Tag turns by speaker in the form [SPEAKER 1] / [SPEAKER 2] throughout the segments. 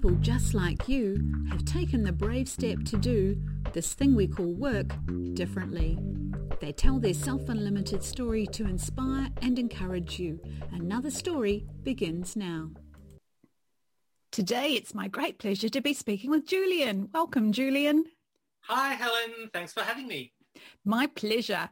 [SPEAKER 1] people just like you have taken the brave step to do this thing we call work differently. They tell their self-unlimited story to inspire and encourage you. Another story begins now. Today, it's my great pleasure to be speaking with Julian. Welcome, Julian.
[SPEAKER 2] Hi, Helen. Thanks for having me.
[SPEAKER 1] My pleasure.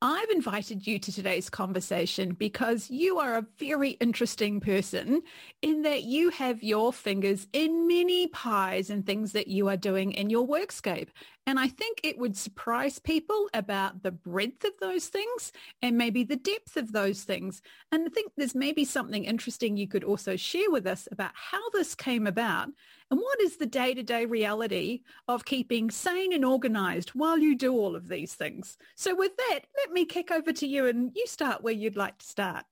[SPEAKER 1] I've invited you to today's conversation because you are a very interesting person in that you have your fingers in many pies and things that you are doing in your workscape. And I think it would surprise people about the breadth of those things and maybe the depth of those things. And I think there's maybe something interesting you could also share with us about how this came about and what is the day-to-day reality of keeping sane and organized while you do all of these things. So with that, let me kick over to you and you start where you'd like to start.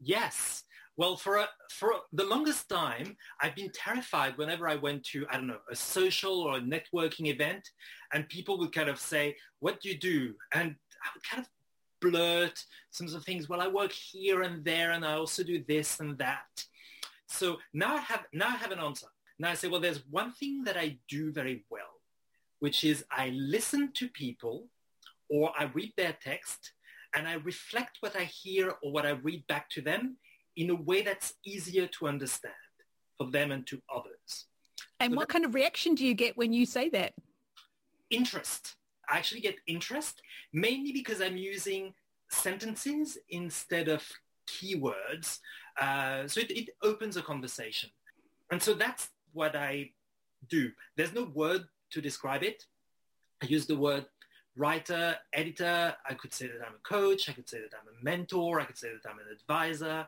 [SPEAKER 2] Yes. Well, for a, for the longest time, I've been terrified whenever I went to, I don't know, a social or a networking event and people would kind of say, what do you do? And I would kind of blurt some of the things, well, I work here and there and I also do this and that. So now I have, now I have an answer. Now I say, well, there's one thing that I do very well, which is I listen to people or I read their text and I reflect what I hear or what I read back to them in a way that's easier to understand for them and to others.
[SPEAKER 1] And so what kind of reaction do you get when you say that?
[SPEAKER 2] Interest. I actually get interest, mainly because I'm using sentences instead of keywords. Uh, so it, it opens a conversation. And so that's what I do. There's no word to describe it. I use the word writer, editor. I could say that I'm a coach. I could say that I'm a mentor. I could say that I'm an advisor.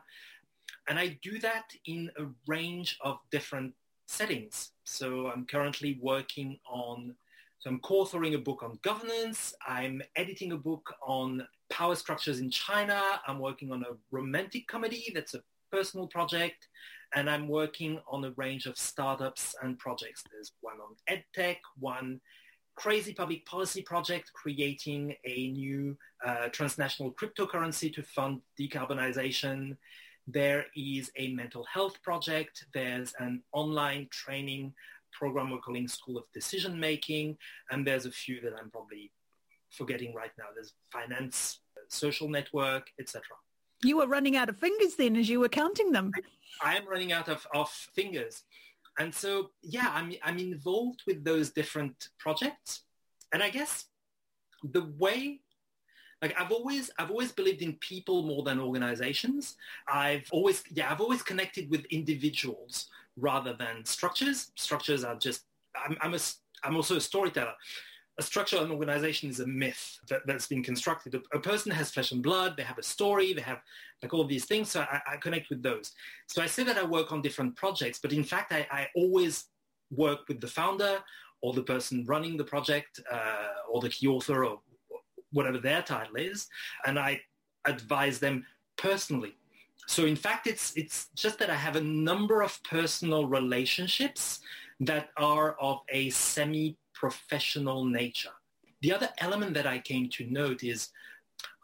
[SPEAKER 2] And I do that in a range of different settings. So I'm currently working on, so I'm co-authoring a book on governance. I'm editing a book on power structures in China. I'm working on a romantic comedy that's a personal project and I'm working on a range of startups and projects. There's one on EdTech, one crazy public policy project creating a new uh, transnational cryptocurrency to fund decarbonization. There is a mental health project. There's an online training program we're calling School of Decision Making. And there's a few that I'm probably forgetting right now. There's finance, social network, etc.
[SPEAKER 1] You were running out of fingers then as you were counting them.
[SPEAKER 2] I am running out of, of fingers. And so, yeah, I'm, I'm involved with those different projects. And I guess the way, like I've always, I've always believed in people more than organizations. I've always, yeah, I've always connected with individuals rather than structures. Structures are just, I'm, I'm, a, I'm also a storyteller a structure and organization is a myth that, has been constructed. A, a, person has flesh and blood, they have a story, they have like all these things, so I, I, connect with those. So I say that I work on different projects, but in fact, I, I always work with the founder or the person running the project uh, or the key author or whatever their title is, and I advise them personally. So in fact, it's, it's just that I have a number of personal relationships that are of a semi professional nature. The other element that I came to note is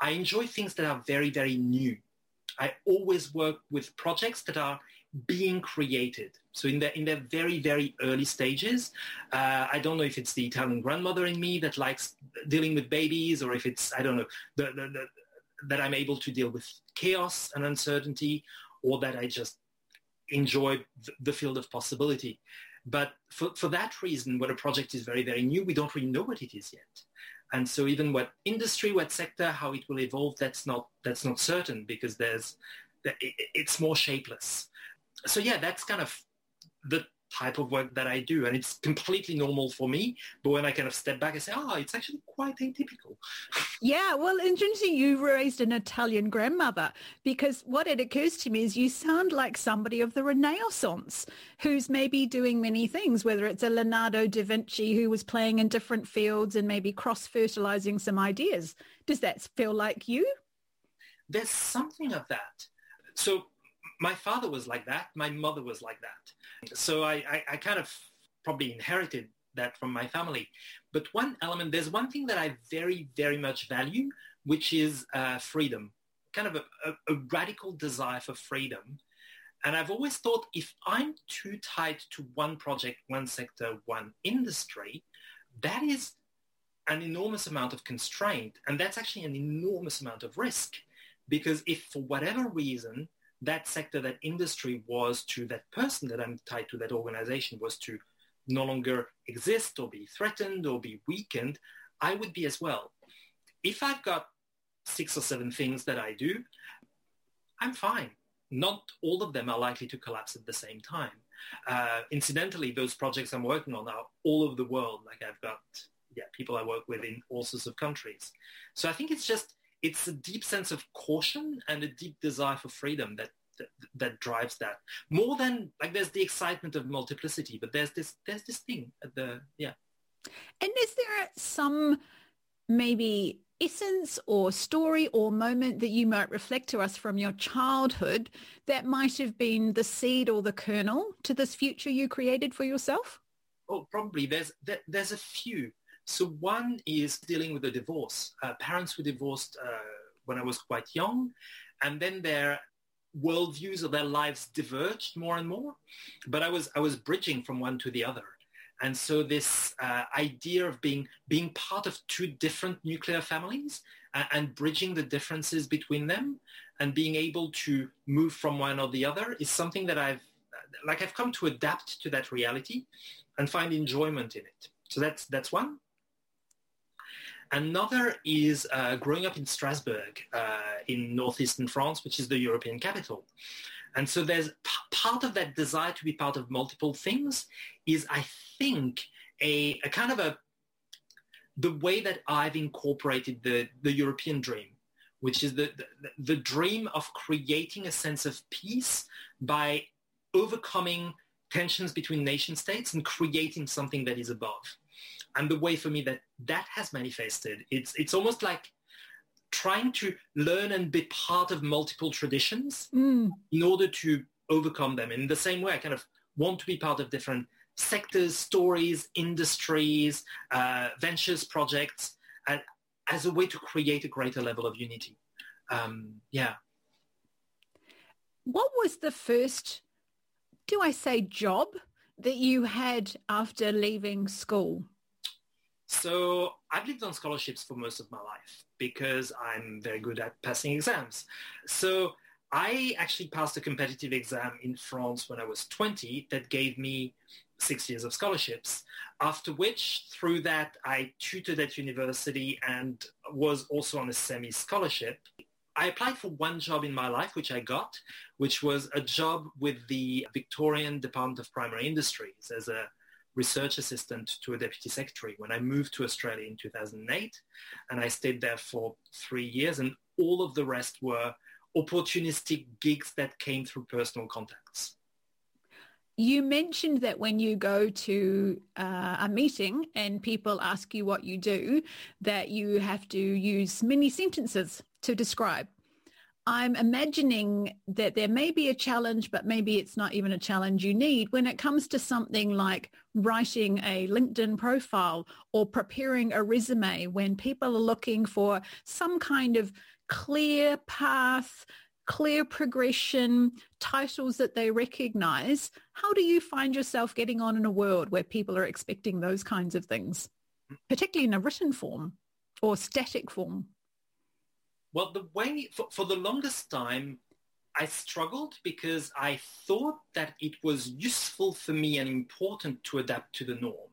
[SPEAKER 2] I enjoy things that are very, very new. I always work with projects that are being created. So in their in their very very early stages, uh, I don't know if it's the Italian grandmother in me that likes dealing with babies, or if it's I don't know the, the, the, that I'm able to deal with chaos and uncertainty, or that I just enjoy the field of possibility. But for, for that reason, when a project is very, very new, we don't really know what it is yet. And so even what industry, what sector, how it will evolve, that's not, that's not certain because there's, it's more shapeless. So yeah, that's kind of the type of work that I do. And it's completely normal for me. But when I kind of step back and say, oh, it's actually quite atypical.
[SPEAKER 1] Yeah, well, interesting. You raised an Italian grandmother because what it occurs to me is you sound like somebody of the Renaissance who's maybe doing many things, whether it's a Leonardo da Vinci who was playing in different fields and maybe cross-fertilizing some ideas. Does that feel like you?
[SPEAKER 2] There's something of that. So my father was like that. My mother was like that. So I, I, I kind of probably inherited that from my family. But one element, there's one thing that I very, very much value, which is uh, freedom, kind of a, a, a, radical desire for freedom. And I've always thought if I'm too tied to one project, one sector, one industry, that is an enormous amount of constraint. And that's actually an enormous amount of risk. Because if for whatever reason that sector, that industry was to that person that I'm tied to, that organization was to no longer exist or be threatened or be weakened, I would be as well. If I've got six or seven things that I do, I'm fine. Not all of them are likely to collapse at the same time. Uh, incidentally, those projects I'm working on are all over the world. Like I've got yeah, people I work with in all sorts of countries. So I think it's just it's a deep sense of caution and a deep desire for freedom that that, that drives that more than like there's the excitement of multiplicity, but there's this there's this thing at the yeah.
[SPEAKER 1] And is there some maybe essence or story or moment that you might reflect to us from your childhood that might have been the seed or the kernel to this future you created for yourself?
[SPEAKER 2] Oh, probably. There's there, there's a few. So one is dealing with a divorce. Uh, parents were divorced uh, when I was quite young, and then their worldviews of their lives diverged more and more. But I was I was bridging from one to the other. And so this uh, idea of being being part of two different nuclear families uh, and bridging the differences between them and being able to move from one or the other is something that I've like I've come to adapt to that reality and find enjoyment in it. So that's that's one. Another is uh, growing up in Strasbourg uh, in northeastern France, which is the European capital. And so there's p- part of that desire to be part of multiple things is, I think, a, a kind of a the way that I've incorporated the, the European dream, which is the, the, the dream of creating a sense of peace by overcoming tensions between nation states and creating something that is above. And the way for me that that has manifested, it's, it's almost like trying to learn and be part of multiple traditions mm. in order to overcome them. In the same way, I kind of want to be part of different sectors, stories, industries, uh, ventures, projects, uh, as a way to create a greater level of unity. Um, yeah.
[SPEAKER 1] What was the first, do I say job, that you had after leaving school?
[SPEAKER 2] So I've lived on scholarships for most of my life because I'm very good at passing exams. So I actually passed a competitive exam in France when I was 20 that gave me six years of scholarships. After which, through that, I tutored at university and was also on a semi-scholarship. I applied for one job in my life, which I got, which was a job with the Victorian Department of Primary Industries as a research assistant to a deputy secretary when I moved to Australia in 2008. And I stayed there for three years and all of the rest were opportunistic gigs that came through personal contacts.
[SPEAKER 1] You mentioned that when you go to uh, a meeting and people ask you what you do, that you have to use many sentences to describe. I'm imagining that there may be a challenge, but maybe it's not even a challenge you need when it comes to something like writing a LinkedIn profile or preparing a resume when people are looking for some kind of clear path, clear progression, titles that they recognize. How do you find yourself getting on in a world where people are expecting those kinds of things, particularly in a written form or static form?
[SPEAKER 2] Well, the way for, for the longest time, I struggled because I thought that it was useful for me and important to adapt to the norm.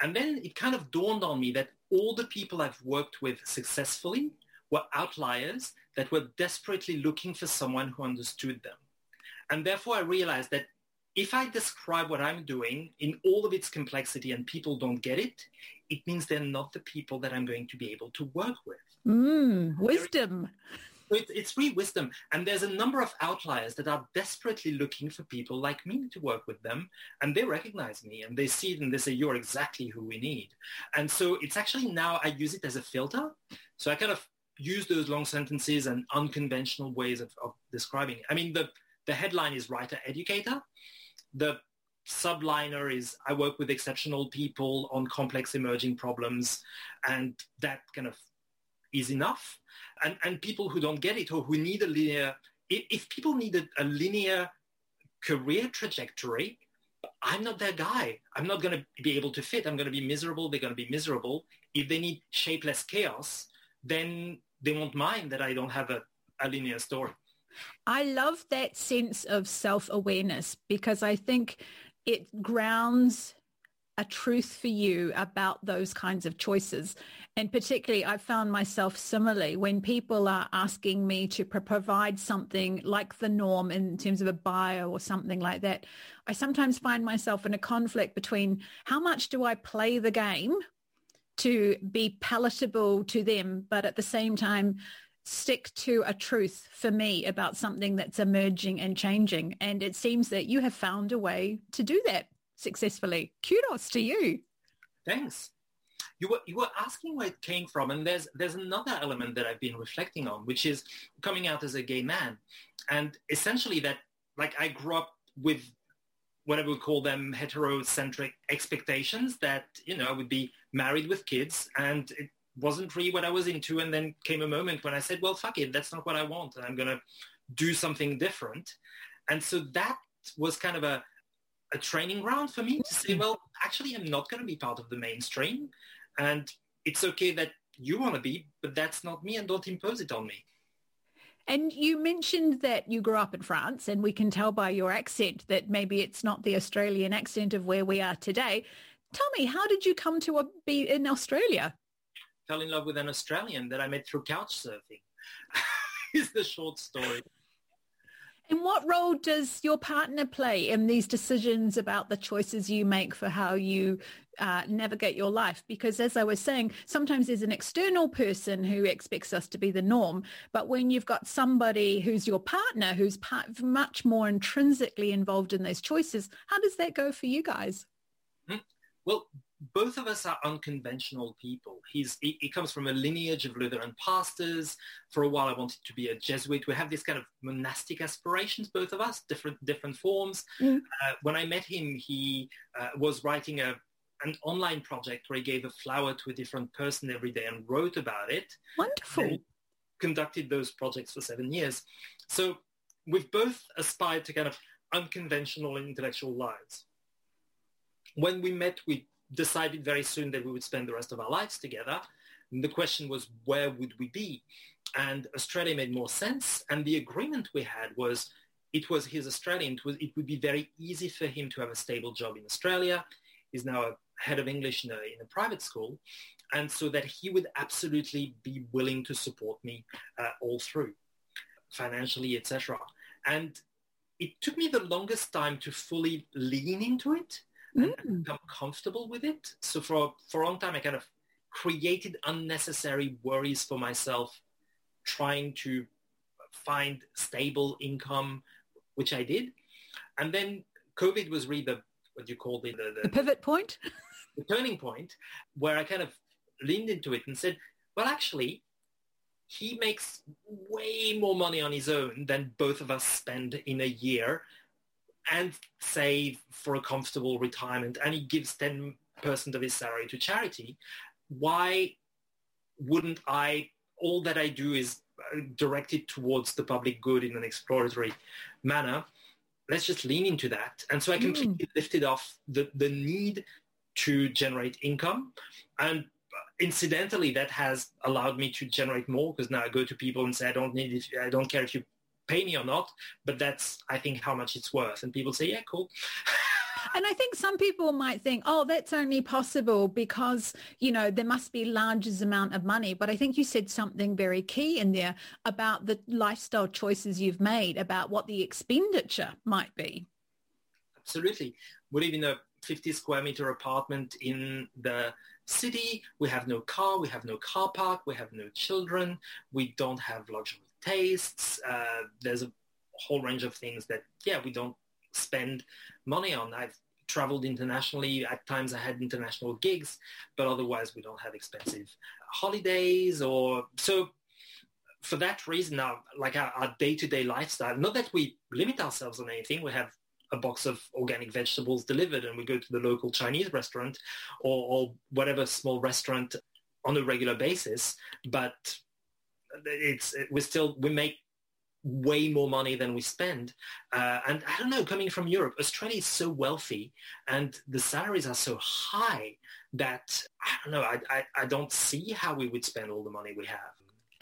[SPEAKER 2] And then it kind of dawned on me that all the people I've worked with successfully were outliers that were desperately looking for someone who understood them. And therefore I realized that if I describe what I'm doing in all of its complexity and people don't get it, it means they're not the people that I'm going to be able to work with.
[SPEAKER 1] Mm, wisdom.
[SPEAKER 2] It, it's really wisdom. And there's a number of outliers that are desperately looking for people like me to work with them. And they recognize me and they see it and they say, you're exactly who we need. And so it's actually now I use it as a filter. So I kind of use those long sentences and unconventional ways of, of describing it. I mean, the, the headline is writer educator. The subliner is I work with exceptional people on complex emerging problems and that kind of is enough. And, and people who don't get it or who need a linear, if, if people need a, a linear career trajectory, I'm not their guy. I'm not going to be able to fit. I'm going to be miserable. They're going to be miserable. If they need shapeless chaos, then they won't mind that I don't have a, a linear story.
[SPEAKER 1] I love that sense of self-awareness because I think it grounds a truth for you about those kinds of choices. And particularly, I've found myself similarly when people are asking me to provide something like the norm in terms of a bio or something like that. I sometimes find myself in a conflict between how much do I play the game to be palatable to them, but at the same time, stick to a truth for me about something that's emerging and changing. And it seems that you have found a way to do that successfully. Kudos to you.
[SPEAKER 2] Thanks. You were, you were asking where it came from, and there's, there's another element that I've been reflecting on, which is coming out as a gay man. And essentially that, like I grew up with whatever we call them heterocentric expectations that, you know, I would be married with kids and it wasn't really what I was into. And then came a moment when I said, well, fuck it, that's not what I want. And I'm going to do something different. And so that was kind of a, a training ground for me to say, well, actually, I'm not going to be part of the mainstream. And it's okay that you want to be, but that's not me and don't impose it on me.
[SPEAKER 1] And you mentioned that you grew up in France and we can tell by your accent that maybe it's not the Australian accent of where we are today. Tell me, how did you come to be in Australia?
[SPEAKER 2] Fell in love with an Australian that I met through couch surfing. is the short story.
[SPEAKER 1] And what role does your partner play in these decisions about the choices you make for how you uh, navigate your life? Because as I was saying, sometimes there's an external person who expects us to be the norm. But when you've got somebody who's your partner, who's part, much more intrinsically involved in those choices, how does that go for you guys?
[SPEAKER 2] Hmm. Well, both of us are unconventional people. He's, he, he, comes from a lineage of Lutheran pastors. For a while, I wanted to be a Jesuit. We have these kind of monastic aspirations, both of us, different different forms. Mm. Uh, when I met him, he uh, was writing a an online project where he gave a flower to a different person every day and wrote about it.
[SPEAKER 1] Wonderful.
[SPEAKER 2] conducted those projects for seven years. So we've both aspired to kind of unconventional intellectual lives. When we met, we decided very soon that we would spend the rest of our lives together. And the question was, where would we be? And Australia made more sense. And the agreement we had was it was his Australian. It, was, it would be very easy for him to have a stable job in Australia. He's now a head of English in a, in a private school. And so that he would absolutely be willing to support me uh, all through, financially, etc. And it took me the longest time to fully lean into it mm. and become comfortable with it. So for, for a long time, I kind of created unnecessary worries for myself, trying to find stable income, which I did. And then COVID was really the, what you call it? The,
[SPEAKER 1] the, the pivot point?
[SPEAKER 2] the turning point where I kind of leaned into it and said, well, actually, he makes way more money on his own than both of us spend in a year and save for a comfortable retirement and he gives 10% of his salary to charity, why wouldn't I, all that I do is uh, directed towards the public good in an exploratory manner. Let's just lean into that. And so I completely mm. lifted off the, the need to generate income. And incidentally, that has allowed me to generate more because now I go to people and say, I don't need it. I don't care if you pay me or not, but that's, I think, how much it's worth. And people say, yeah, cool.
[SPEAKER 1] And I think some people might think, oh, that's only possible because, you know, there must be largest amount of money. But I think you said something very key in there about the lifestyle choices you've made, about what the expenditure might be.
[SPEAKER 2] Absolutely. We live in a 50 square meter apartment in the city. We have no car. We have no car park. We have no children. We don't have luxury tastes. Uh, there's a whole range of things that, yeah, we don't spend money on. I've traveled internationally. At times I had international gigs, but otherwise we don't have expensive holidays or so for that reason now, like our, our day-to-day lifestyle, not that we limit ourselves on anything. We have a box of organic vegetables delivered and we go to the local Chinese restaurant or, or whatever small restaurant on a regular basis. But it's we still we make way more money than we spend. Uh, and I don't know, coming from Europe, Australia is so wealthy and the salaries are so high that I don't know, I, I, I don't see how we would spend all the money we have.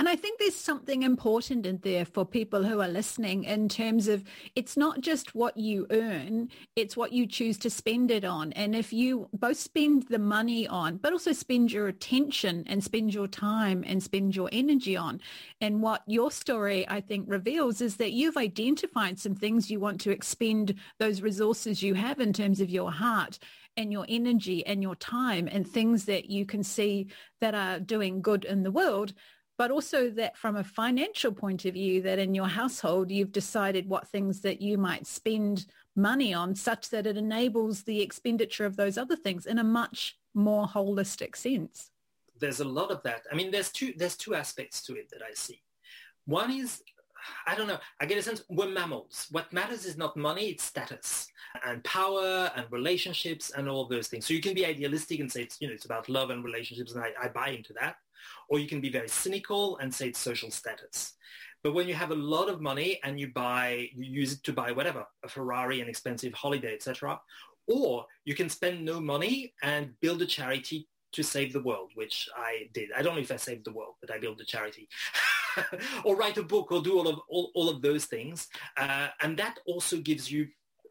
[SPEAKER 1] And I think there's something important in there for people who are listening in terms of it's not just what you earn, it's what you choose to spend it on. And if you both spend the money on, but also spend your attention and spend your time and spend your energy on. And what your story, I think, reveals is that you've identified some things you want to expend those resources you have in terms of your heart and your energy and your time and things that you can see that are doing good in the world but also that from a financial point of view, that in your household, you've decided what things that you might spend money on such that it enables the expenditure of those other things in a much more holistic sense.
[SPEAKER 2] There's a lot of that. I mean, there's two, there's two aspects to it that I see. One is I don't know. I get a sense we're mammals. What matters is not money, it's status and power and relationships and all those things. So you can be idealistic and say it's, you know, it's about love and relationships and I, I buy into that. Or you can be very cynical and say it's social status. But when you have a lot of money and you buy, you use it to buy whatever, a Ferrari, an expensive holiday, etc. Or you can spend no money and build a charity to save the world, which I did. I don't know if I saved the world, but I built a charity. or write a book or do all of all, all of those things. Uh, and that also gives you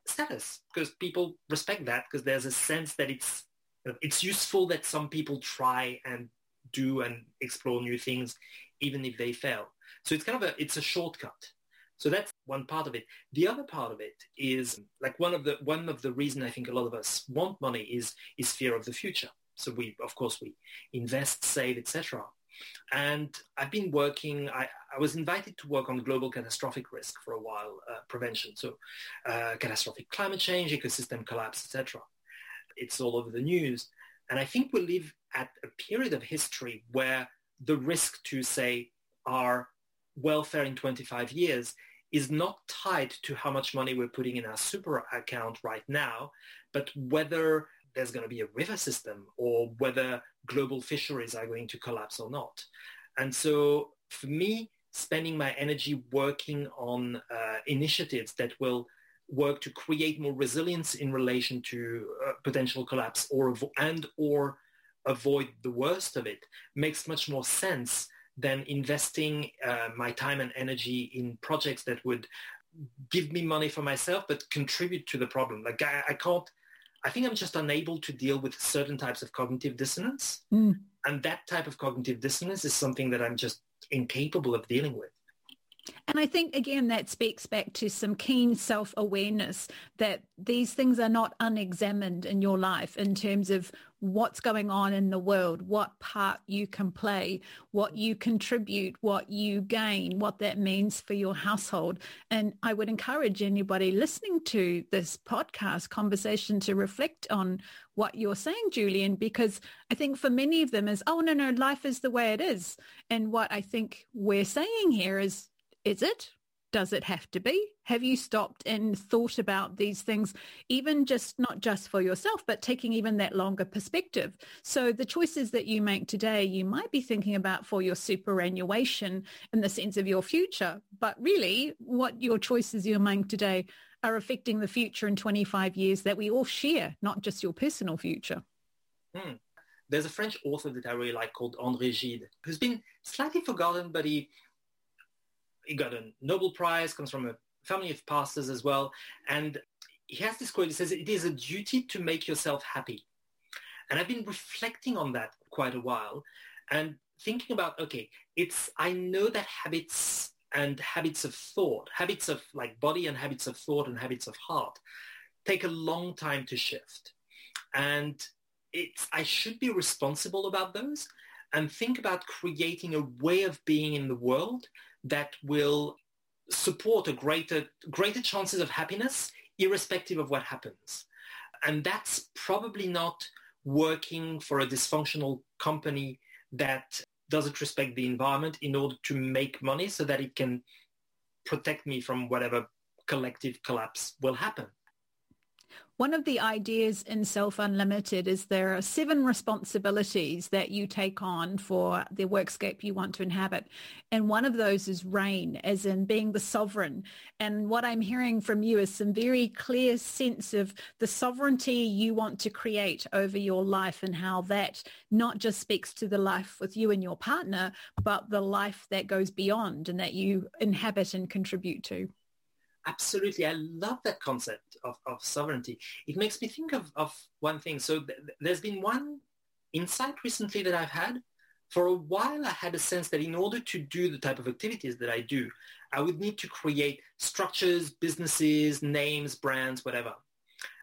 [SPEAKER 2] status because people respect that because there's a sense that it's it's useful that some people try and do and explore new things even if they fail. So it's kind of a it's a shortcut. So that's one part of it. The other part of it is like one of the one of the reason I think a lot of us want money is is fear of the future. So we of course we invest, save, etc. And I've been working, I, I, was invited to work on global catastrophic risk for a while, uh, prevention. So uh, catastrophic climate change, ecosystem collapse, etc. It's all over the news. And I think we live at a period of history where the risk to, say, our welfare in 25 years is not tied to how much money we're putting in our super account right now, but whether there's going to be a river system or whether global fisheries are going to collapse or not. And so for me, spending my energy working on uh, initiatives that will work to create more resilience in relation to uh, potential collapse or and or avoid the worst of it makes much more sense than investing uh, my time and energy in projects that would give me money for myself but contribute to the problem. Like I, I can't I think I'm just unable to deal with certain types of cognitive dissonance. Mm. And that type of cognitive dissonance is something that I'm just incapable of dealing with.
[SPEAKER 1] And I think, again, that speaks back to some keen self-awareness that these things are not unexamined in your life in terms of what's going on in the world, what part you can play, what you contribute, what you gain, what that means for your household. And I would encourage anybody listening to this podcast conversation to reflect on what you're saying, Julian, because I think for many of them is, oh, no, no, life is the way it is. And what I think we're saying here is, is it? Does it have to be? Have you stopped and thought about these things, even just not just for yourself, but taking even that longer perspective? So the choices that you make today, you might be thinking about for your superannuation in the sense of your future, but really what your choices you make today are affecting the future in 25 years that we all share, not just your personal future.
[SPEAKER 2] Hmm. There's a French author that I really like called André Gide, who's been slightly forgotten, but he he got a Nobel Prize, comes from a family of pastors as well. And he has this quote, he says, it is a duty to make yourself happy. And I've been reflecting on that quite a while and thinking about, okay, it's, I know that habits and habits of thought, habits of like body and habits of thought and habits of heart take a long time to shift. And it's, I should be responsible about those and think about creating a way of being in the world that will support a greater, greater chances of happiness irrespective of what happens. And that's probably not working for a dysfunctional company that doesn't respect the environment in order to make money so that it can protect me from whatever collective collapse will happen.
[SPEAKER 1] One of the ideas in Self Unlimited is there are seven responsibilities that you take on for the workscape you want to inhabit. And one of those is reign, as in being the sovereign. And what I'm hearing from you is some very clear sense of the sovereignty you want to create over your life and how that not just speaks to the life with you and your partner, but the life that goes beyond and that you inhabit and contribute to
[SPEAKER 2] absolutely i love that concept of, of sovereignty. It makes me think of, of one thing. So th- there's been one insight recently that i've had. For a while i had a sense that in order to do the type of activities that i do i would need to create structures businesses names brands whatever.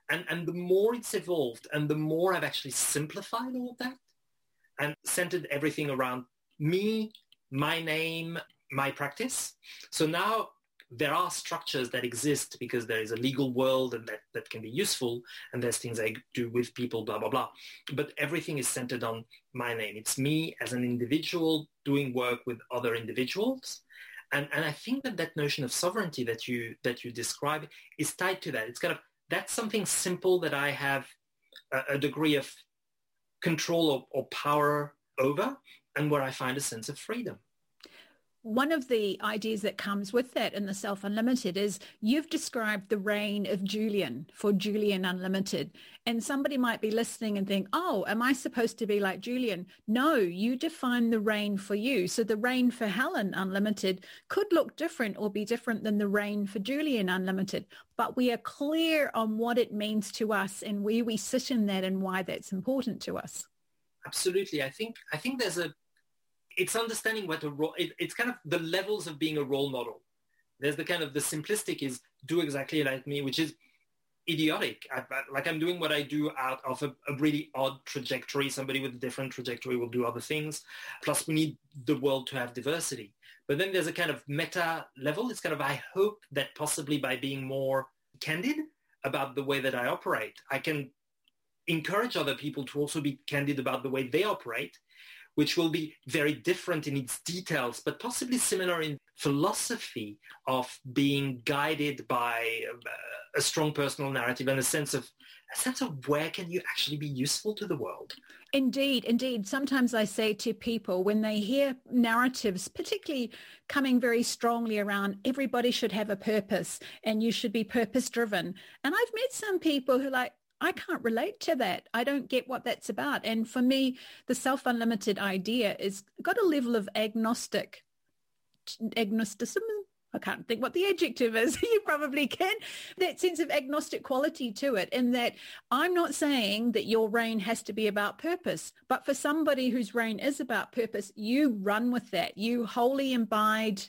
[SPEAKER 2] And, and the more it's evolved and the more i've actually simplified all of that and centered everything around me my name my practice. So now there are structures that exist because there is a legal world and that, that can be useful and there's things I do with people, blah, blah, blah. But everything is centered on my name. It's me as an individual doing work with other individuals. And, and I think that that notion of sovereignty that you, that you describe is tied to that. It's kind of, that's something simple that I have a, a degree of control or, or power over and where I find a sense of freedom
[SPEAKER 1] one of the ideas that comes with that in the Self Unlimited is you've described the reign of Julian for Julian Unlimited. And somebody might be listening and think, oh, am I supposed to be like Julian? No, you define the reign for you. So the reign for Helen Unlimited could look different or be different than the reign for Julian Unlimited. But we are clear on what it means to us and where we sit in that and why that's important to us.
[SPEAKER 2] Absolutely. I think I think there's a it's understanding what a role, it, it's kind of the levels of being a role model. There's the kind of the simplistic is do exactly like me, which is idiotic. I, like I'm doing what I do out of a, a, really odd trajectory. Somebody with a different trajectory will do other things. Plus we need the world to have diversity. But then there's a kind of meta level. It's kind of, I hope that possibly by being more candid about the way that I operate, I can encourage other people to also be candid about the way they operate which will be very different in its details, but possibly similar in philosophy of being guided by uh, a strong personal narrative and a sense of a sense of where can you actually be useful to the world.
[SPEAKER 1] Indeed, indeed. Sometimes I say to people when they hear narratives, particularly coming very strongly around everybody should have a purpose and you should be purpose driven. And I've met some people who like, I can't relate to that. I don't get what that's about. And for me, the self-unlimited idea is got a level of agnostic, agnosticism. I can't think what the adjective is. you probably can. That sense of agnostic quality to it in that I'm not saying that your reign has to be about purpose, but for somebody whose reign is about purpose, you run with that. You wholly imbibe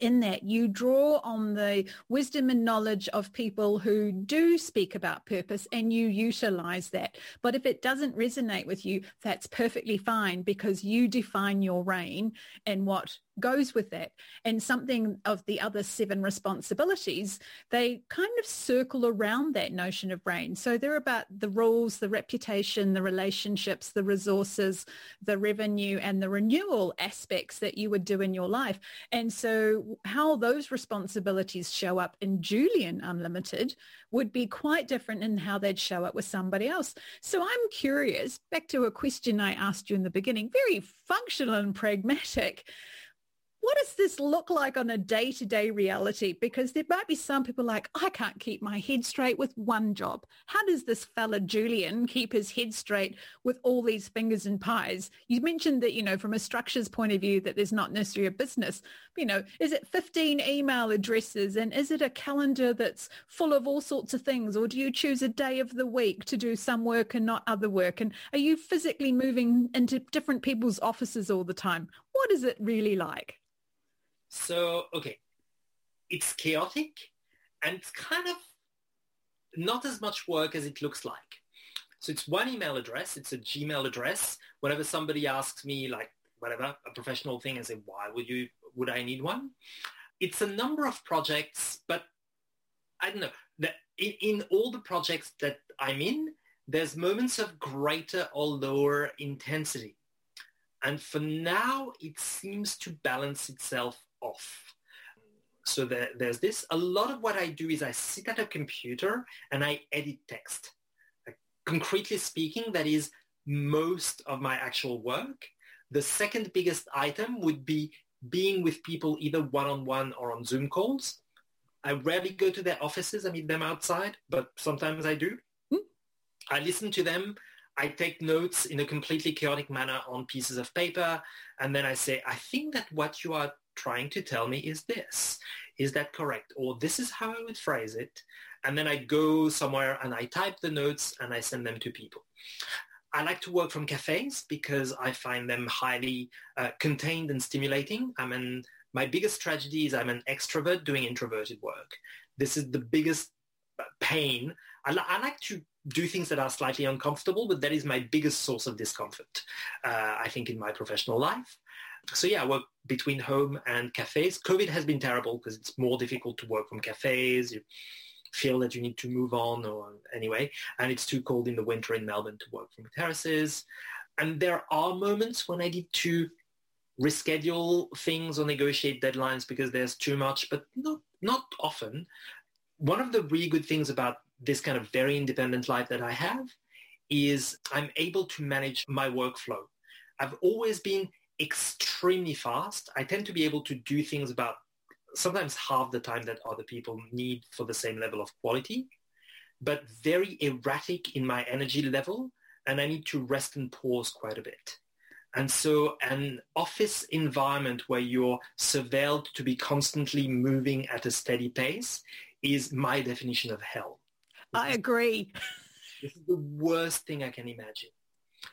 [SPEAKER 1] in that you draw on the wisdom and knowledge of people who do speak about purpose and you utilize that. But if it doesn't resonate with you, that's perfectly fine because you define your reign and what goes with that. And something of the other seven responsibilities, they kind of circle around that notion of reign. So they're about the rules, the reputation, the relationships, the resources, the revenue and the renewal aspects that you would do in your life. And so how those responsibilities show up in Julian Unlimited would be quite different in how they'd show up with somebody else. So I'm curious, back to a question I asked you in the beginning, very functional and pragmatic what does this look like on a day-to-day reality? Because there might be some people like, I can't keep my head straight with one job. How does this fella Julian keep his head straight with all these fingers and pies? You mentioned that, you know, from a structures point of view, that there's not necessarily a business. You know, is it 15 email addresses and is it a calendar that's full of all sorts of things? Or do you choose a day of the week to do some work and not other work? And are you physically moving into different people's offices all the time? What is it really like?
[SPEAKER 2] So, okay, it's chaotic and it's kind of not as much work as it looks like. So it's one email address. It's a Gmail address. Whenever somebody asks me like whatever, a professional thing and say, why would you, would I need one? It's a number of projects, but I don't know. that in, in all the projects that I'm in, there's moments of greater or lower intensity. And for now, it seems to balance itself off. So there, there's this. A lot of what I do is I sit at a computer and I edit text. Like, concretely speaking, that is most of my actual work. The second biggest item would be being with people either one-on-one or on Zoom calls. I rarely go to their offices. I meet them outside, but sometimes I do. Mm. I listen to them. I take notes in a completely chaotic manner on pieces of paper. And then I say, I think that what you are trying to tell me is this. Is that correct? Or this is how I would phrase it. And then I go somewhere and I type the notes and I send them to people. I like to work from cafes because I find them highly uh, contained and stimulating. I'm an, my biggest tragedy is I'm an extrovert doing introverted work. This is the biggest uh, pain. I, I like to do things that are slightly uncomfortable, but that is my biggest source of discomfort, uh, I think, in my professional life. So yeah, I work between home and cafes. COVID has been terrible because it's more difficult to work from cafes. You, feel that you need to move on or anyway, and it's too cold in the winter in Melbourne to work from terraces. And there are moments when I need to reschedule things or negotiate deadlines because there's too much, but not, not often. One of the really good things about this kind of very independent life that I have is I'm able to manage my workflow. I've always been extremely fast. I tend to be able to do things about sometimes half the time that other people need for the same level of quality, but very erratic in my energy level, and I need to rest and pause quite a bit. And so an office environment where you're surveilled to be constantly moving at a steady pace is my definition of hell.
[SPEAKER 1] I agree.
[SPEAKER 2] This is the worst thing I can imagine.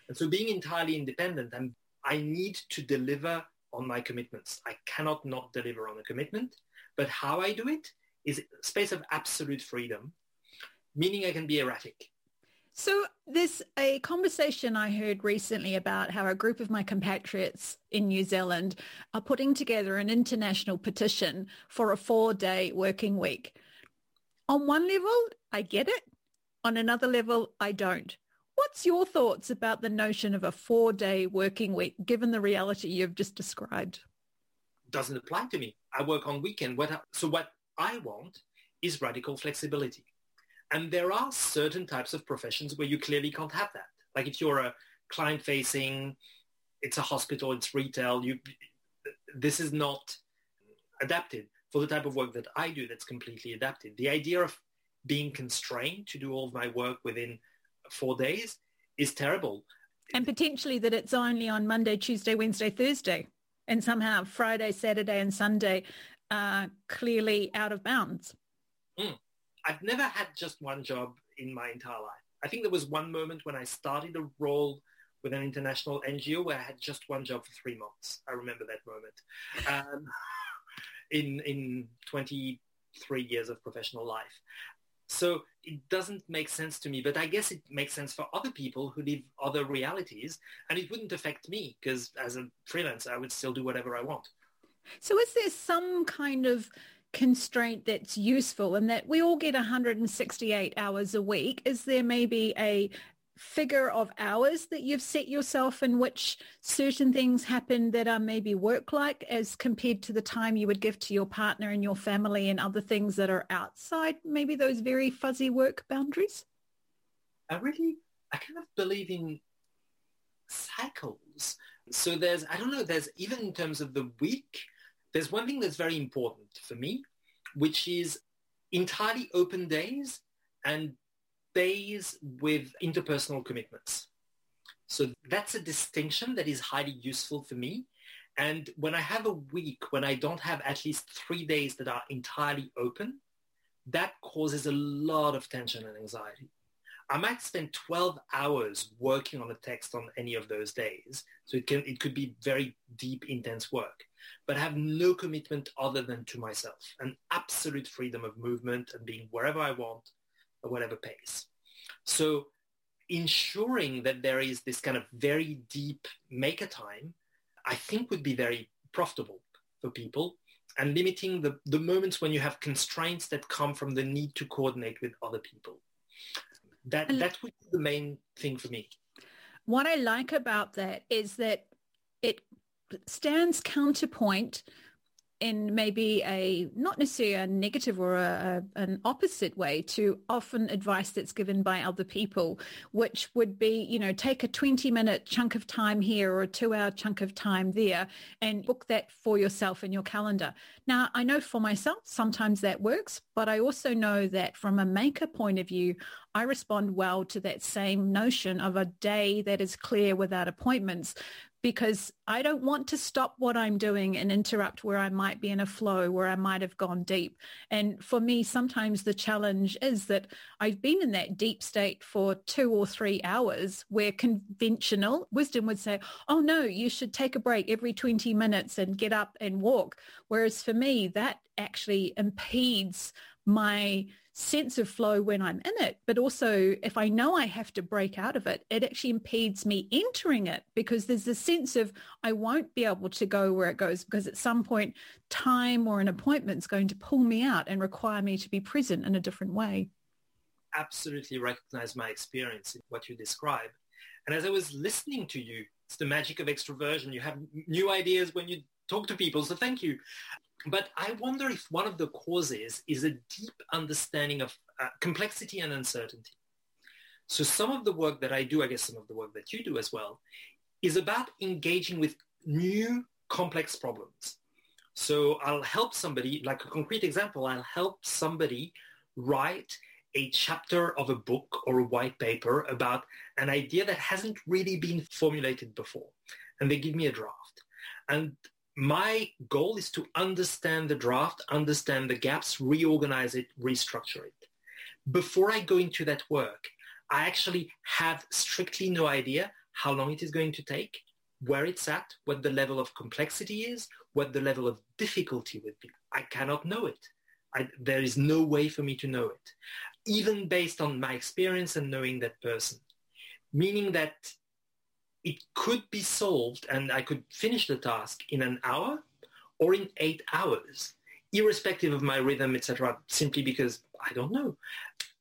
[SPEAKER 2] And so being entirely independent, I'm, I need to deliver on my commitments. I cannot not deliver on a commitment, but how I do it is space of absolute freedom, meaning I can be erratic.
[SPEAKER 1] So there's a conversation I heard recently about how a group of my compatriots in New Zealand are putting together an international petition for a four-day working week. On one level, I get it. On another level, I don't. What's your thoughts about the notion of a four-day working week, given the reality you've just described?
[SPEAKER 2] Doesn't apply to me. I work on weekend. What, so what I want is radical flexibility. And there are certain types of professions where you clearly can't have that. Like if you're a client-facing, it's a hospital, it's retail, you, this is not adapted for the type of work that I do that's completely adapted. The idea of being constrained to do all of my work within four days is terrible.
[SPEAKER 1] And potentially that it's only on Monday, Tuesday, Wednesday, Thursday, and somehow Friday, Saturday, and Sunday are clearly out of bounds.
[SPEAKER 2] Mm. I've never had just one job in my entire life. I think there was one moment when I started a role with an international NGO where I had just one job for three months. I remember that moment um, in in 23 years of professional life. So it doesn't make sense to me, but I guess it makes sense for other people who live other realities, and it wouldn't affect me because as a freelancer, I would still do whatever I want.
[SPEAKER 1] So is there some kind of constraint that's useful and that we all get 168 hours a week? Is there maybe a figure of hours that you've set yourself in which certain things happen that are maybe work-like as compared to the time you would give to your partner and your family and other things that are outside maybe those very fuzzy work boundaries?
[SPEAKER 2] I really, I kind of believe in cycles. So there's, I don't know, there's even in terms of the week, there's one thing that's very important for me, which is entirely open days and days with interpersonal commitments. So that's a distinction that is highly useful for me. And when I have a week when I don't have at least three days that are entirely open, that causes a lot of tension and anxiety. I might spend 12 hours working on a text on any of those days. So it can, it could be very deep, intense work, but have no commitment other than to myself, an absolute freedom of movement and being wherever I want whatever pace. So ensuring that there is this kind of very deep maker time, I think would be very profitable for people and limiting the, the moments when you have constraints that come from the need to coordinate with other people. That, that would be the main thing for me.
[SPEAKER 1] What I like about that is that it stands counterpoint in maybe a not necessarily a negative or a, a, an opposite way to often advice that's given by other people, which would be, you know, take a 20 minute chunk of time here or a two hour chunk of time there and book that for yourself in your calendar. Now, I know for myself, sometimes that works, but I also know that from a maker point of view, I respond well to that same notion of a day that is clear without appointments because I don't want to stop what I'm doing and interrupt where I might be in a flow, where I might have gone deep. And for me, sometimes the challenge is that I've been in that deep state for two or three hours where conventional wisdom would say, oh no, you should take a break every 20 minutes and get up and walk. Whereas for me, that actually impedes my sense of flow when I'm in it, but also if I know I have to break out of it, it actually impedes me entering it because there's a sense of I won't be able to go where it goes because at some point time or an appointment is going to pull me out and require me to be present in a different way.
[SPEAKER 2] Absolutely recognize my experience in what you describe. And as I was listening to you, it's the magic of extroversion. You have new ideas when you talk to people. So thank you. But I wonder if one of the causes is a deep understanding of uh, complexity and uncertainty. So some of the work that I do, I guess some of the work that you do as well, is about engaging with new complex problems. So I'll help somebody, like a concrete example, I'll help somebody write a chapter of a book or a white paper about an idea that hasn't really been formulated before. And they give me a draft. And my goal is to understand the draft, understand the gaps, reorganize it, restructure it. Before I go into that work, I actually have strictly no idea how long it is going to take, where it's at, what the level of complexity is, what the level of difficulty would be. I cannot know it. I, there is no way for me to know it, even based on my experience and knowing that person. Meaning that it could be solved and I could finish the task in an hour or in eight hours, irrespective of my rhythm, etc., simply because I don't know.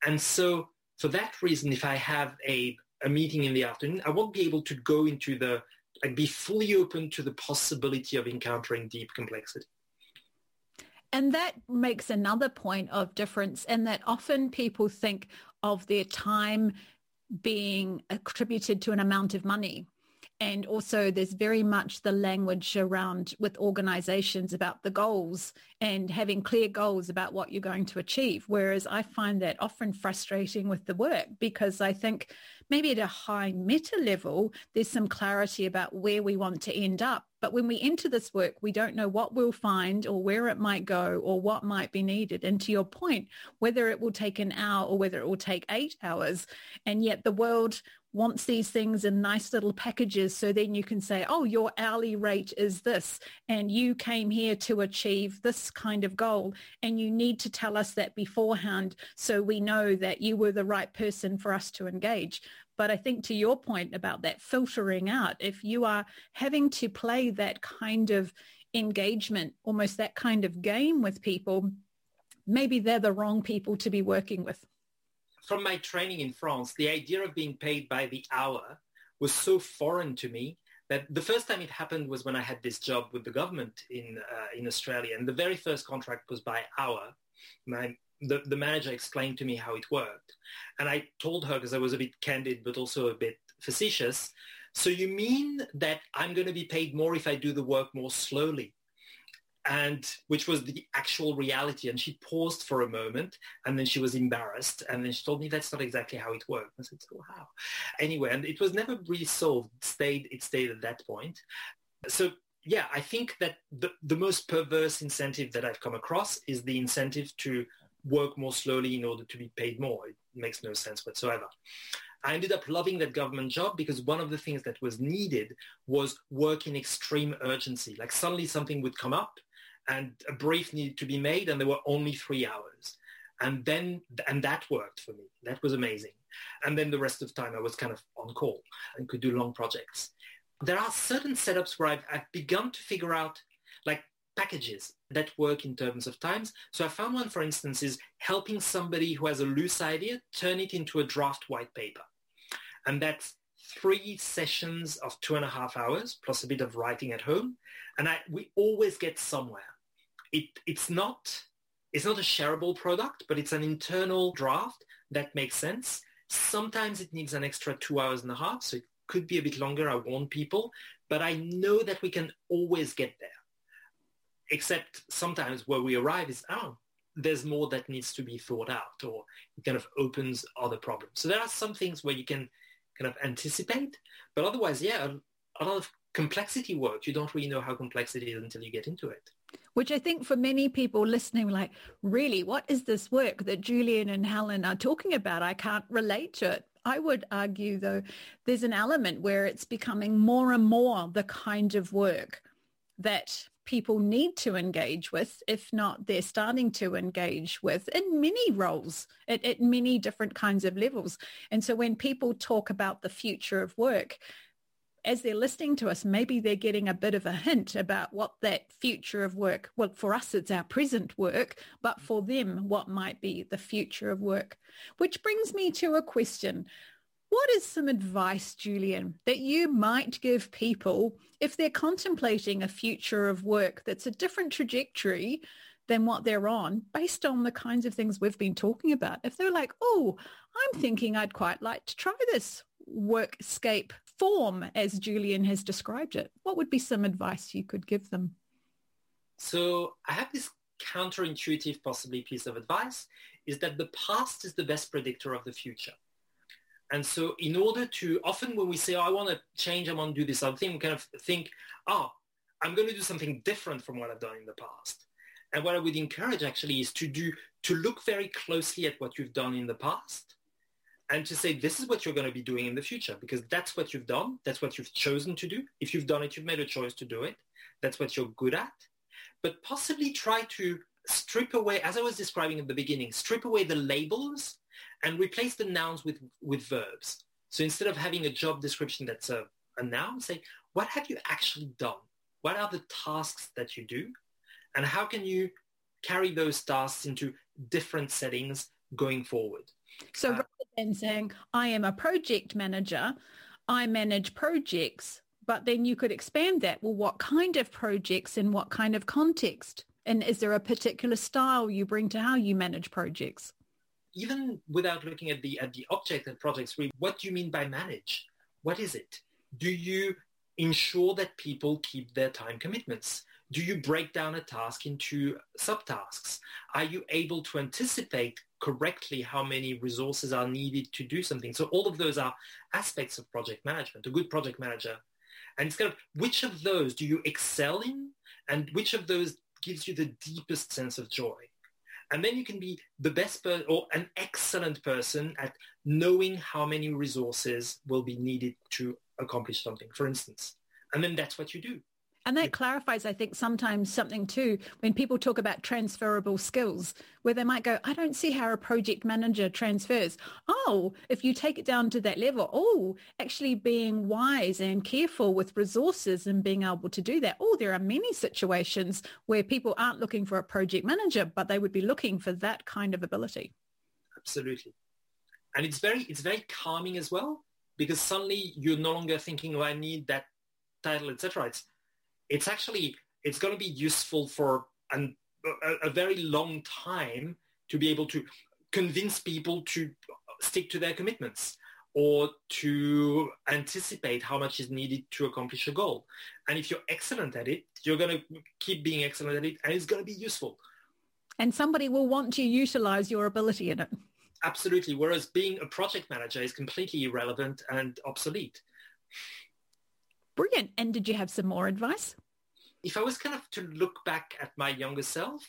[SPEAKER 2] And so for that reason, if I have a, a meeting in the afternoon, I won't be able to go into the, like be fully open to the possibility of encountering deep complexity.
[SPEAKER 1] And that makes another point of difference in that often people think of their time being attributed to an amount of money. And also there's very much the language around with organizations about the goals and having clear goals about what you're going to achieve. Whereas I find that often frustrating with the work because I think maybe at a high meta level, there's some clarity about where we want to end up. But when we enter this work, we don't know what we'll find or where it might go or what might be needed. And to your point, whether it will take an hour or whether it will take eight hours. And yet the world wants these things in nice little packages so then you can say, oh, your hourly rate is this and you came here to achieve this kind of goal and you need to tell us that beforehand so we know that you were the right person for us to engage. But I think to your point about that filtering out, if you are having to play that kind of engagement, almost that kind of game with people, maybe they're the wrong people to be working with
[SPEAKER 2] from my training in France, the idea of being paid by the hour was so foreign to me that the first time it happened was when I had this job with the government in uh, in Australia, and the very first contract was by hour. My the, the manager explained to me how it worked, and I told her because I was a bit candid but also a bit facetious. So you mean that I'm going to be paid more if I do the work more slowly? And which was the actual reality. And she paused for a moment and then she was embarrassed. And then she told me that's not exactly how it worked. I said, so how? Anyway, and it was never really solved. It stayed, it stayed at that point. So yeah, I think that the, the most perverse incentive that I've come across is the incentive to work more slowly in order to be paid more. It makes no sense whatsoever. I ended up loving that government job because one of the things that was needed was work in extreme urgency. Like suddenly something would come up and a brief needed to be made and there were only three hours. And then and that worked for me. That was amazing. And then the rest of the time i was kind of on call and could do long projects. There are certain setups where i've, I've begun to figure out like packages that work in terms of times. So i found one for instance is helping somebody who has a loose idea turn it into a draft white paper. And that's three sessions of two and a half hours plus a bit of writing at home. And I, we always get somewhere it, it's not it's not a shareable product, but it's an internal draft that makes sense. Sometimes it needs an extra two hours and a half, so it could be a bit longer. I warn people, but I know that we can always get there. Except sometimes where we arrive is, oh, there's more that needs to be thought out or it kind of opens other problems. So there are some things where you can kind of anticipate, but otherwise, yeah, a, lot of complexity work. You don't really know how complex it is until you get into it.
[SPEAKER 1] Which I think for many people listening, like, really, what is this work that Julian and Helen are talking about? I can't relate to it. I would argue, though, there's an element where it's becoming more and more the kind of work that people need to engage with, if not they're starting to engage with in many roles at, at many different kinds of levels. And so when people talk about the future of work, as they're listening to us, maybe they're getting a bit of a hint about what that future of work, well, for us, it's our present work, but mm. for them, what might be the future of work. Which brings me to a question. What is some advice, Julian, that you might give people if they're contemplating a future of work that's a different trajectory than what they're on based on the kinds of things we've been talking about? If they're like, oh, I'm thinking I'd quite like to try this workscape form as Julian has described it, what would be some advice you could give them?
[SPEAKER 2] So I have this counterintuitive possibly piece of advice is that the past is the best predictor of the future. And so in order to, often when we say, oh, I want to change, I want to do this other thing, we kind of think, oh, I'm going to do something different from what I've done in the past. And what I would encourage actually is to do, to look very closely at what you've done in the past and to say, this is what you're going to be doing in the future because that's what you've done. That's what you've chosen to do. If you've done it, you've made a choice to do it. That's what you're good at. But possibly try to strip away, as I was describing at the beginning, strip away the labels and replace the nouns with, with verbs. So instead of having a job description that's a, a noun, say, what have you actually done? What are the tasks that you do? And how can you carry those tasks into different settings going forward?
[SPEAKER 1] So uh, rather than saying, I am a project manager, I manage projects, but then you could expand that. Well, what kind of projects in what kind of context? And is there a particular style you bring to how you manage projects?
[SPEAKER 2] even without looking at the at the object and projects, what do you mean by manage? What is it? Do you ensure that people keep their time commitments? Do you break down a task into subtasks? Are you able to anticipate correctly how many resources are needed to do something? So all of those are aspects of project management, a good project manager. And it's kind of which of those do you excel in and which of those gives you the deepest sense of joy? And then you can be the best per- or an excellent person at knowing how many resources will be needed to accomplish something, for instance. And then that's what you do.
[SPEAKER 1] And that clarifies, I think, sometimes something too, when people talk about transferable skills, where they might go, I don't see how a project manager transfers. Oh, if you take it down to that level, oh, actually being wise and careful with resources and being able to do that. Oh, there are many situations where people aren't looking for a project manager, but they would be looking for that kind of ability.
[SPEAKER 2] Absolutely. And it's very, it's very calming as well, because suddenly you're no longer thinking, oh, I need that title, etc. It's it's actually it's going to be useful for an, a, a very long time to be able to convince people to stick to their commitments or to anticipate how much is needed to accomplish a goal. And if you're excellent at it, you're going to keep being excellent at it and it's going to be useful.
[SPEAKER 1] And somebody will want to utilize your ability in it.
[SPEAKER 2] Absolutely. Whereas being a project manager is completely irrelevant and obsolete.
[SPEAKER 1] Brilliant. And did you have some more advice?
[SPEAKER 2] If I was kind of to look back at my younger self,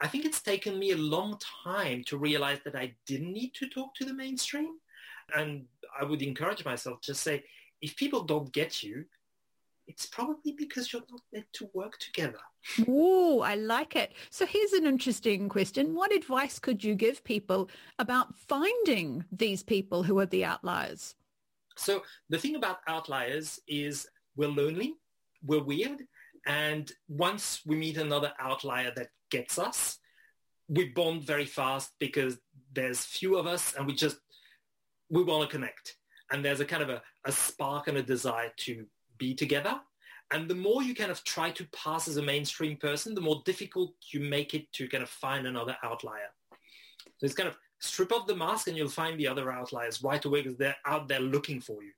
[SPEAKER 2] I think it's taken me a long time to realize that I didn't need to talk to the mainstream. And I would encourage myself to say, if people don't get you, it's probably because you're not meant to work together.
[SPEAKER 1] Oh, I like it. So here's an interesting question. What advice could you give people about finding these people who are the outliers?
[SPEAKER 2] So the thing about outliers is we're lonely, we're weird, and once we meet another outlier that gets us, we bond very fast because there's few of us and we just, we want to connect. And there's a kind of a, a spark and a desire to be together. And the more you kind of try to pass as a mainstream person, the more difficult you make it to kind of find another outlier. So it's kind of strip off the mask and you'll find the other outliers right away because they're out there looking for you.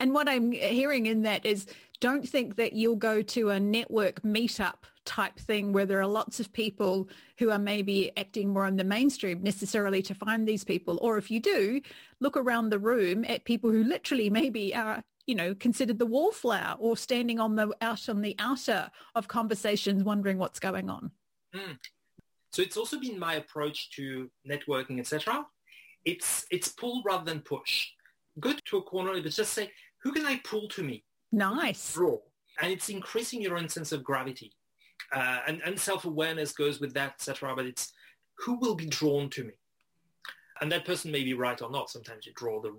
[SPEAKER 1] And what I'm hearing in that is don't think that you'll go to a network meetup type thing where there are lots of people who are maybe acting more on the mainstream necessarily to find these people. Or if you do, look around the room at people who literally maybe are you know, considered the wallflower or standing on the out on the outer of conversations wondering what's going on. Mm.
[SPEAKER 2] So it's also been my approach to networking, etc. It's it's pull rather than push. Go to a corner, but just say, who can I pull to me?
[SPEAKER 1] Nice.
[SPEAKER 2] Draw. And it's increasing your own sense of gravity. Uh, and, and self-awareness goes with that, etc. But it's who will be drawn to me? And that person may be right or not. Sometimes you draw the,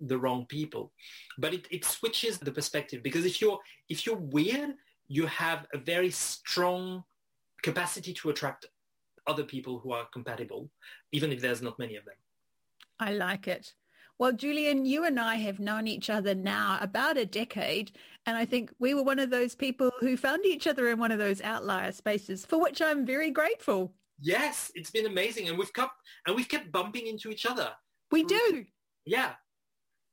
[SPEAKER 2] the wrong people. But it, it switches the perspective because if you're, if you're weird, you have a very strong capacity to attract other people who are compatible, even if there's not many of them.
[SPEAKER 1] I like it. Well, Julian, you and I have known each other now about a decade, and I think we were one of those people who found each other in one of those outlier spaces, for which I'm very grateful.
[SPEAKER 2] Yes, it's been amazing, and we've kept and we've kept bumping into each other.
[SPEAKER 1] We do.
[SPEAKER 2] Yeah,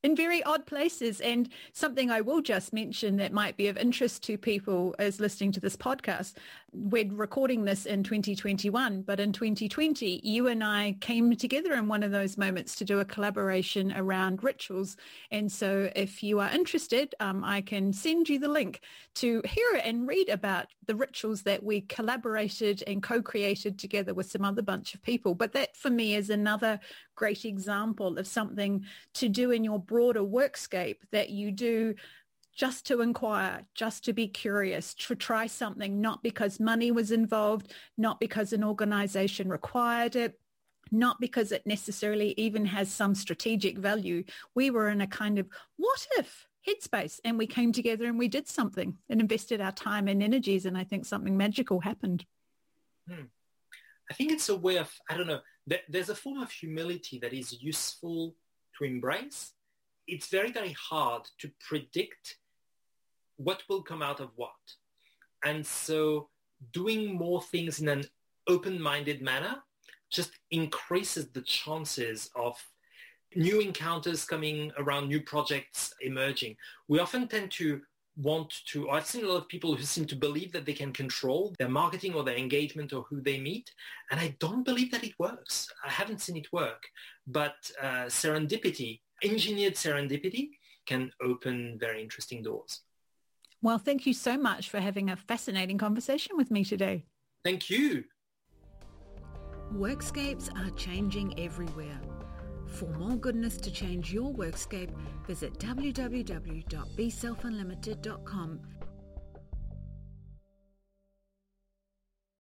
[SPEAKER 1] in very odd places. And something I will just mention that might be of interest to people as listening to this podcast. We're recording this in 2021, but in 2020, you and I came together in one of those moments to do a collaboration around rituals. And so if you are interested, um, I can send you the link to hear and read about the rituals that we collaborated and co-created together with some other bunch of people. But that for me is another great example of something to do in your broader workscape that you do just to inquire, just to be curious, to try something, not because money was involved, not because an organization required it, not because it necessarily even has some strategic value. We were in a kind of what if headspace and we came together and we did something and invested our time and energies and I think something magical happened.
[SPEAKER 2] Hmm. I think it's a way of, I don't know, there's a form of humility that is useful to embrace. It's very, very hard to predict what will come out of what. And so doing more things in an open-minded manner just increases the chances of new encounters coming around, new projects emerging. We often tend to want to, I've seen a lot of people who seem to believe that they can control their marketing or their engagement or who they meet. And I don't believe that it works. I haven't seen it work. But uh, serendipity, engineered serendipity, can open very interesting doors.
[SPEAKER 1] Well, thank you so much for having a fascinating conversation with me today.
[SPEAKER 2] Thank you.
[SPEAKER 1] Workscapes are changing everywhere. For more goodness to change your workscape, visit www.beselfunlimited.com